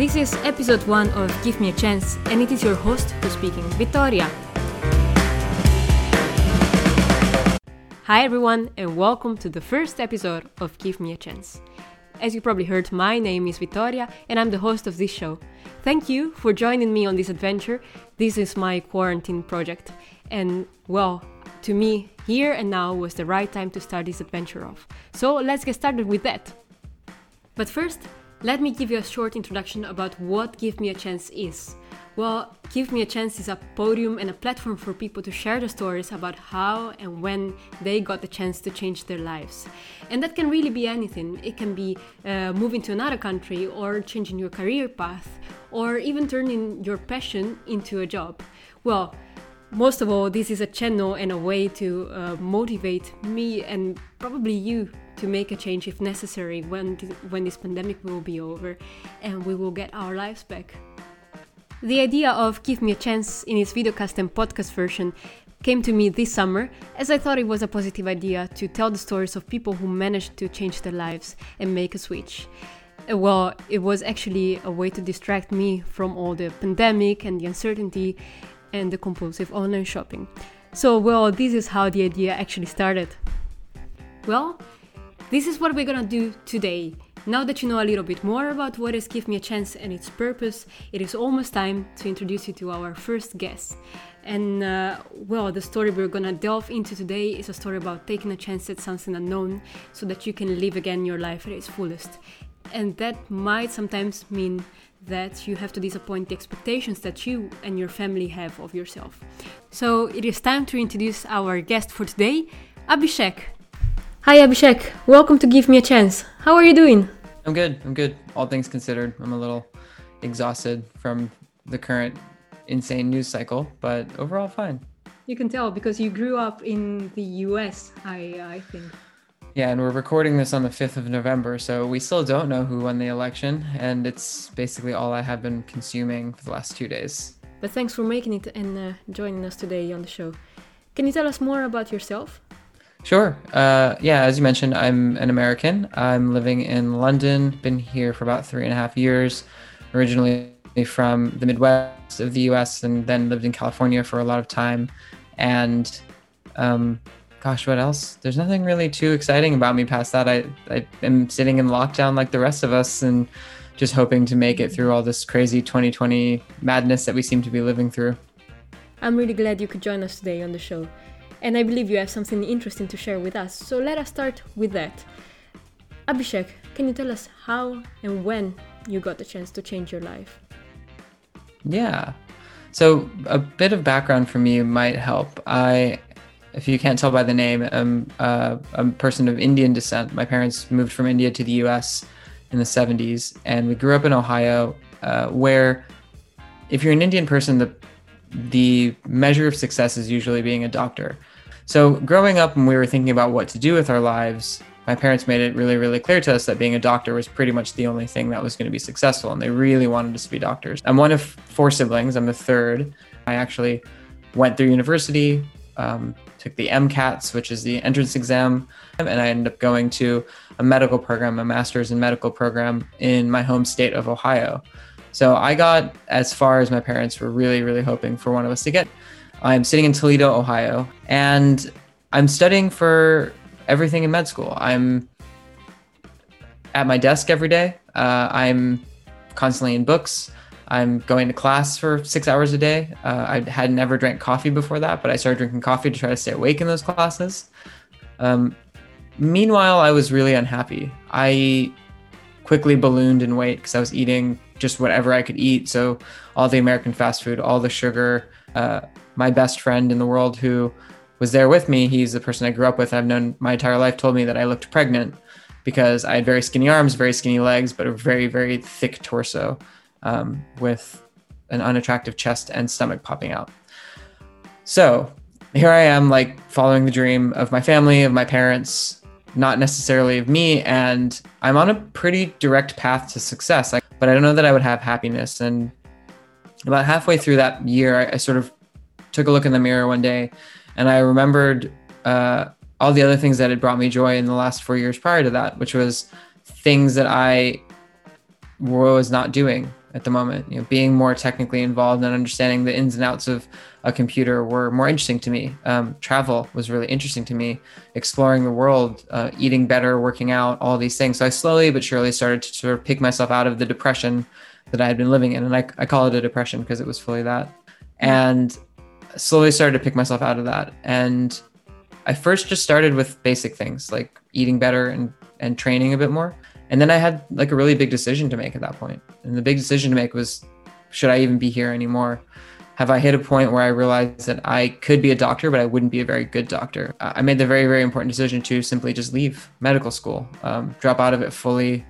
This is episode one of Give Me a Chance, and it is your host who's speaking, Vittoria. Hi, everyone, and welcome to the first episode of Give Me a Chance. As you probably heard, my name is Vittoria, and I'm the host of this show. Thank you for joining me on this adventure. This is my quarantine project, and well, to me, here and now was the right time to start this adventure off. So let's get started with that. But first, let me give you a short introduction about what Give Me a Chance is. Well, Give Me a Chance is a podium and a platform for people to share their stories about how and when they got the chance to change their lives. And that can really be anything. It can be uh, moving to another country, or changing your career path, or even turning your passion into a job. Well, most of all, this is a channel and a way to uh, motivate me and probably you to make a change if necessary when, th- when this pandemic will be over and we will get our lives back. The idea of Give Me a Chance in its videocast and podcast version came to me this summer as I thought it was a positive idea to tell the stories of people who managed to change their lives and make a switch. Uh, well, it was actually a way to distract me from all the pandemic and the uncertainty and the compulsive online shopping. So, well, this is how the idea actually started. Well, this is what we're gonna do today. Now that you know a little bit more about what is Give Me a Chance and its purpose, it is almost time to introduce you to our first guest. And uh, well, the story we're gonna delve into today is a story about taking a chance at something unknown so that you can live again your life at its fullest. And that might sometimes mean that you have to disappoint the expectations that you and your family have of yourself. So it is time to introduce our guest for today, Abhishek. Hi Abhishek, welcome to Give Me a Chance. How are you doing? I'm good. I'm good. All things considered, I'm a little exhausted from the current insane news cycle, but overall fine. You can tell because you grew up in the US, I I think. Yeah, and we're recording this on the 5th of November, so we still don't know who won the election, and it's basically all I have been consuming for the last two days. But thanks for making it and uh, joining us today on the show. Can you tell us more about yourself? Sure. Uh, yeah, as you mentioned, I'm an American. I'm living in London, been here for about three and a half years, originally from the Midwest of the US, and then lived in California for a lot of time. And um, gosh, what else? There's nothing really too exciting about me past that. I, I am sitting in lockdown like the rest of us and just hoping to make it through all this crazy 2020 madness that we seem to be living through. I'm really glad you could join us today on the show and I believe you have something interesting to share with us. So let us start with that. Abhishek, can you tell us how and when you got the chance to change your life? Yeah. So a bit of background from you might help. I, if you can't tell by the name, I'm uh, a person of Indian descent. My parents moved from India to the U.S. in the 70s, and we grew up in Ohio, uh, where if you're an Indian person, the the measure of success is usually being a doctor. So, growing up, when we were thinking about what to do with our lives, my parents made it really, really clear to us that being a doctor was pretty much the only thing that was going to be successful. And they really wanted us to be doctors. I'm one of four siblings, I'm the third. I actually went through university, um, took the MCATs, which is the entrance exam, and I ended up going to a medical program, a master's in medical program in my home state of Ohio. So I got as far as my parents were really, really hoping for one of us to get. I'm sitting in Toledo, Ohio, and I'm studying for everything in med school. I'm at my desk every day. Uh, I'm constantly in books. I'm going to class for six hours a day. Uh, I had never drank coffee before that, but I started drinking coffee to try to stay awake in those classes. Um, meanwhile, I was really unhappy. I quickly ballooned in weight because I was eating just whatever I could eat. So all the American fast food, all the sugar. Uh, my best friend in the world who was there with me, he's the person I grew up with. I've known my entire life. Told me that I looked pregnant because I had very skinny arms, very skinny legs, but a very very thick torso um, with an unattractive chest and stomach popping out. So here I am, like following the dream of my family, of my parents, not necessarily of me, and I'm on a pretty direct path to success. I, but I don't know that I would have happiness. And about halfway through that year, I, I sort of took a look in the mirror one day and I remembered uh, all the other things that had brought me joy in the last four years prior to that, which was things that I was not doing. at the moment. You know, being more technically involved and understanding the ins and outs of a computer were more interesting to me. Um, travel was really interesting to me. Exploring the world, uh, eating better, working out, all these things. So I slowly but surely started to sort of pick myself out of the depression that I had been living in, and I, I call it a depression because it was fully that. And slowly started to pick myself out of that. And I first just started with basic things like eating better and and training a bit more. And then I had like a really big decision to make at that point. And the big decision to make was should I even be here anymore? Have I hit a point where I realized that I could be a doctor, but I wouldn't be a very good doctor? I made the very, very important decision to simply just leave medical school, um, drop out of it fully,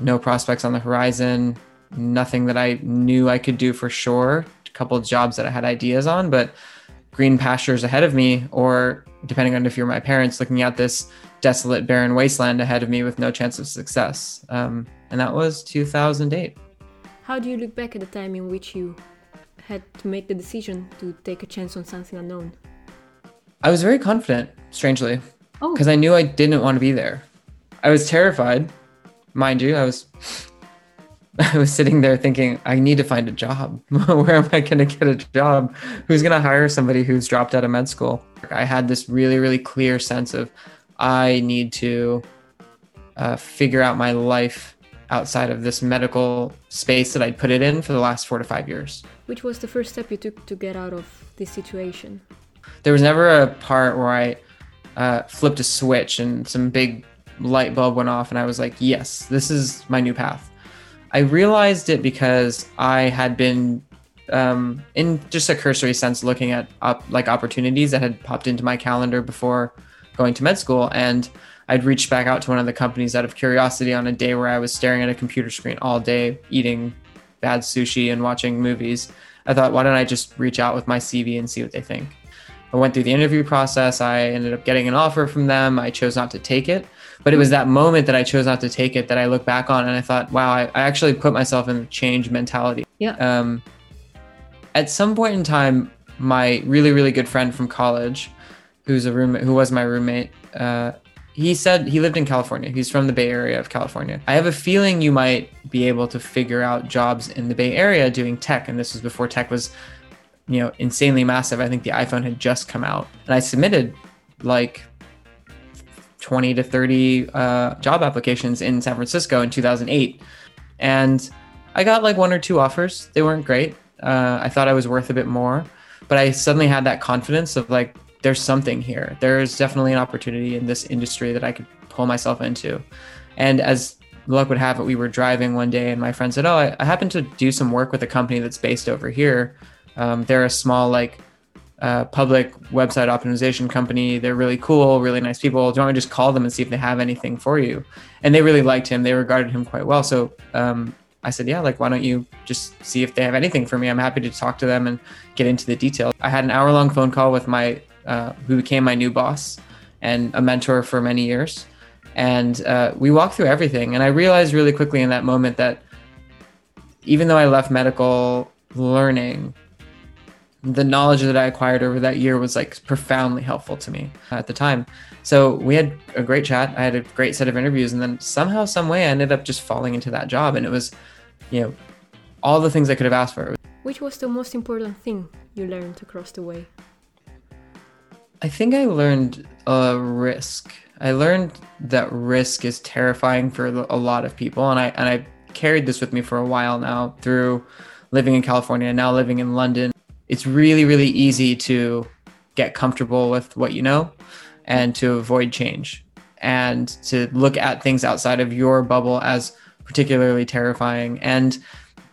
no prospects on the horizon, nothing that I knew I could do for sure, a couple of jobs that I had ideas on, but green pastures ahead of me, or depending on if you're my parents, looking at this desolate, barren wasteland ahead of me with no chance of success. Um, and that was 2008. How do you look back at the time in which you had to make the decision to take a chance on something unknown? I was very confident, strangely, because oh. I knew I didn't want to be there. I was terrified, mind you. I was I was sitting there thinking, I need to find a job. Where am I going to get a job? Who's going to hire somebody who's dropped out of med school? I had this really, really clear sense of I need to uh, figure out my life outside of this medical space that I'd put it in for the last four to five years. Which was the first step you took to get out of this situation? There was never a part where I uh, flipped a switch and some big light bulb went off, and I was like, yes, this is my new path. I realized it because I had been um, in just a cursory sense looking at op- like opportunities that had popped into my calendar before going to med school and I'd reached back out to one of the companies out of curiosity on a day where I was staring at a computer screen all day, eating bad sushi and watching movies. I thought, why don't I just reach out with my CV and see what they think? I went through the interview process. I ended up getting an offer from them. I chose not to take it. But it was that moment that I chose not to take it that I look back on and I thought, wow, I, I actually put myself in change mentality. Yeah. Um, at some point in time, my really, really good friend from college, who's a roommate, who was my roommate, uh, he said he lived in California. He's from the Bay Area of California. I have a feeling you might be able to figure out jobs in the Bay Area doing tech. And this was before tech was, you know, insanely massive. I think the iPhone had just come out. And I submitted like 20 to 30 uh, job applications in San Francisco in 2008. And I got like one or two offers. They weren't great. Uh, I thought I was worth a bit more. But I suddenly had that confidence of like, there's something here. There's definitely an opportunity in this industry that I could pull myself into. And as luck would have it, we were driving one day and my friend said, Oh, I, I happen to do some work with a company that's based over here. Um, they're a small, like, public website optimization company. They're really cool, really nice people. Do you want me to just call them and see if they have anything for you? And they really liked him. They regarded him quite well. So um, I said, yeah, like, why don't you just see if they have anything for me? I'm happy to talk to them and get into the details. I had an hour long phone call with my uh, who became my new boss and a mentor for many years. And uh, we walked through everything. And I realized really quickly in that moment that even though I left medical learning, the knowledge that I acquired over that year was like profoundly helpful to me at the time. So we had a great chat. I had a great set of interviews, and then somehow, some way, I ended up just falling into that job, and it was, you know, all the things I could have asked for. Which was the most important thing you learned across the way? I think I learned a risk. I learned that risk is terrifying for a lot of people, and I and I carried this with me for a while now through living in California and now living in London. It's really really easy to get comfortable with what you know and to avoid change and to look at things outside of your bubble as particularly terrifying and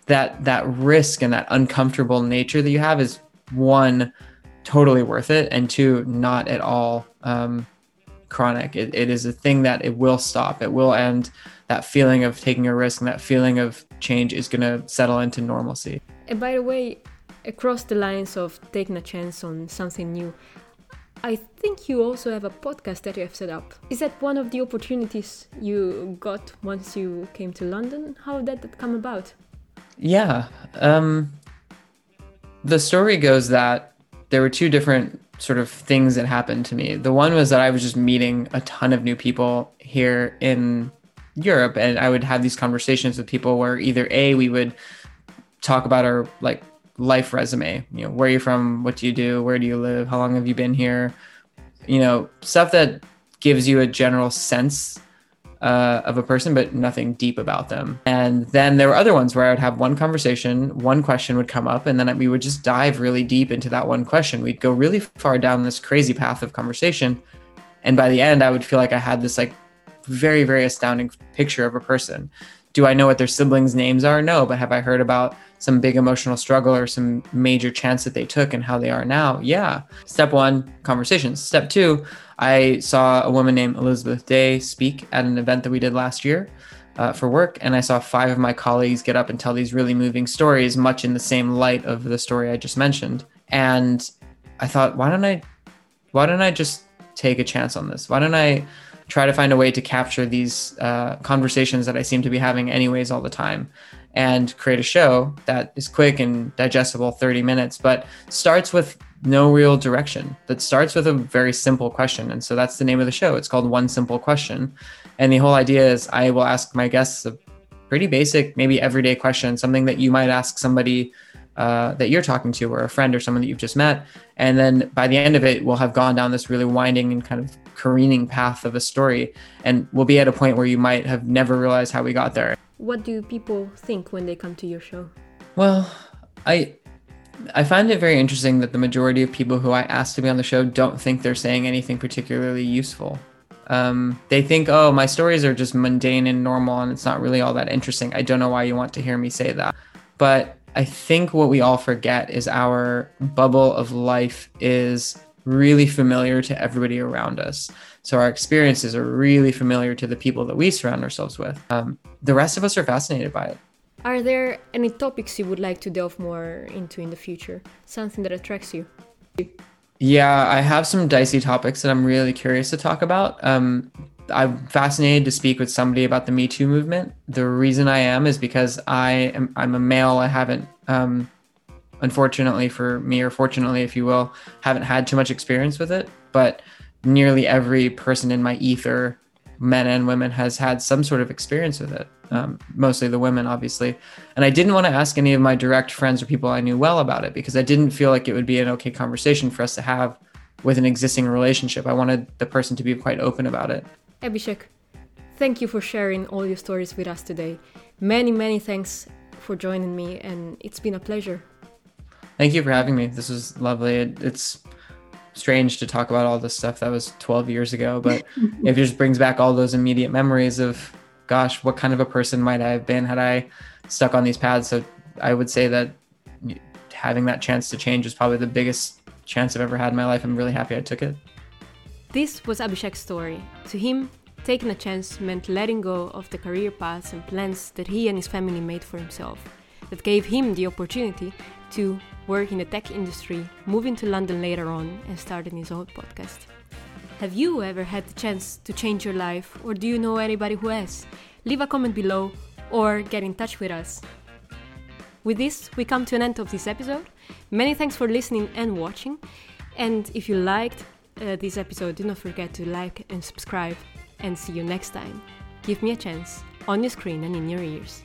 that that risk and that uncomfortable nature that you have is one totally worth it, and two, not at all um, chronic. It, it is a thing that it will stop. It will end. That feeling of taking a risk and that feeling of change is going to settle into normalcy. And by the way, across the lines of taking a chance on something new, I think you also have a podcast that you have set up. Is that one of the opportunities you got once you came to London? How did that come about? Yeah. Um, the story goes that there were two different sort of things that happened to me. The one was that I was just meeting a ton of new people here in Europe, and I would have these conversations with people where either A, we would talk about our like life resume. You know, where you're you from? What do you do? Where do you live? How long have you been here? You know, stuff that gives you a general sense uh, of a person, but nothing deep about them. And then there were other ones where I would have one conversation, one question would come up, and then we would just dive really deep into that one question. We'd go really far down this crazy path of conversation. And by the end, I would feel like I had this like very, very astounding picture of a person. Do I know what their siblings' names are? No, but have I heard about some big emotional struggle or some major chance that they took and how they are now? Yeah. Step one, conversations. Step two, I saw a woman named Elizabeth Day speak at an event that we did last year uh, for work, and I saw five of my colleagues get up and tell these really moving stories, much in the same light of the story I just mentioned. And I thought, why don't I, why don't I just take a chance on this? Why don't I try to find a way to capture these uh, conversations that I seem to be having anyways all the time? and create a show that is quick and digestible 30 minutes but starts with no real direction that starts with a very simple question. And so that's the name of the show. It's called one simple question. And the whole idea is i will ask my guests a pretty basic maybe everyday question something that you might ask somebody uh, that you're talking to or a friend or someone that you've just met. And then by the end of it we'll have gone down this really winding and kind of careening path of a story and we'll be at a point where you might have never realized how we got there what do people think when they come to your show? Well, I I find it very interesting that the majority of people who I ask to be on the show don't think they're saying anything particularly useful. Um, they think, oh, my stories are just mundane and normal and it's not really all that interesting. I don't know why you want to hear me say that. But I think what we all forget is our bubble of life is really familiar to everybody around us. So our experiences are really familiar to the people that we surround ourselves with. Um, the rest of us are fascinated by it. Are there any topics you would like to delve more into in the future? Something that attracts you? Yeah, I have some dicey topics that I'm really curious to talk about. Um, I'm fascinated to speak with somebody about the Me Too movement. The reason I am is because I am I'm a male. I haven't, um, unfortunately for me, or fortunately, if you will, haven't had too much experience with it. But nearly every person in my ether, men and women, has had some sort of experience with it. Um, mostly the women, obviously. And I didn't want to ask any of my direct friends or people I knew well about it because I didn't feel like it would be an okay conversation for us to have with an existing relationship. I wanted the person to be quite open about it. Abhishek, thank you for sharing all your stories with us today. Many, many thanks for joining me, and it's been a pleasure. Thank you for having me. This was lovely. It, it's strange to talk about all this stuff that was 12 years ago, but it just brings back all those immediate memories of, gosh, what kind of a person might I have been had I stuck on these paths? So I would say that having that chance to change is probably the biggest chance I've ever had in my life. I'm really happy I took it. This was Abhishek's story. To him, taking a chance meant letting go of the career paths and plans that he and his family made for himself, that gave him the opportunity to work in the tech industry, moving to London later on, and starting his own podcast. Have you ever had the chance to change your life, or do you know anybody who has? Leave a comment below or get in touch with us. With this, we come to an end of this episode. Many thanks for listening and watching. And if you liked uh, this episode, do not forget to like and subscribe. And see you next time. Give me a chance on your screen and in your ears.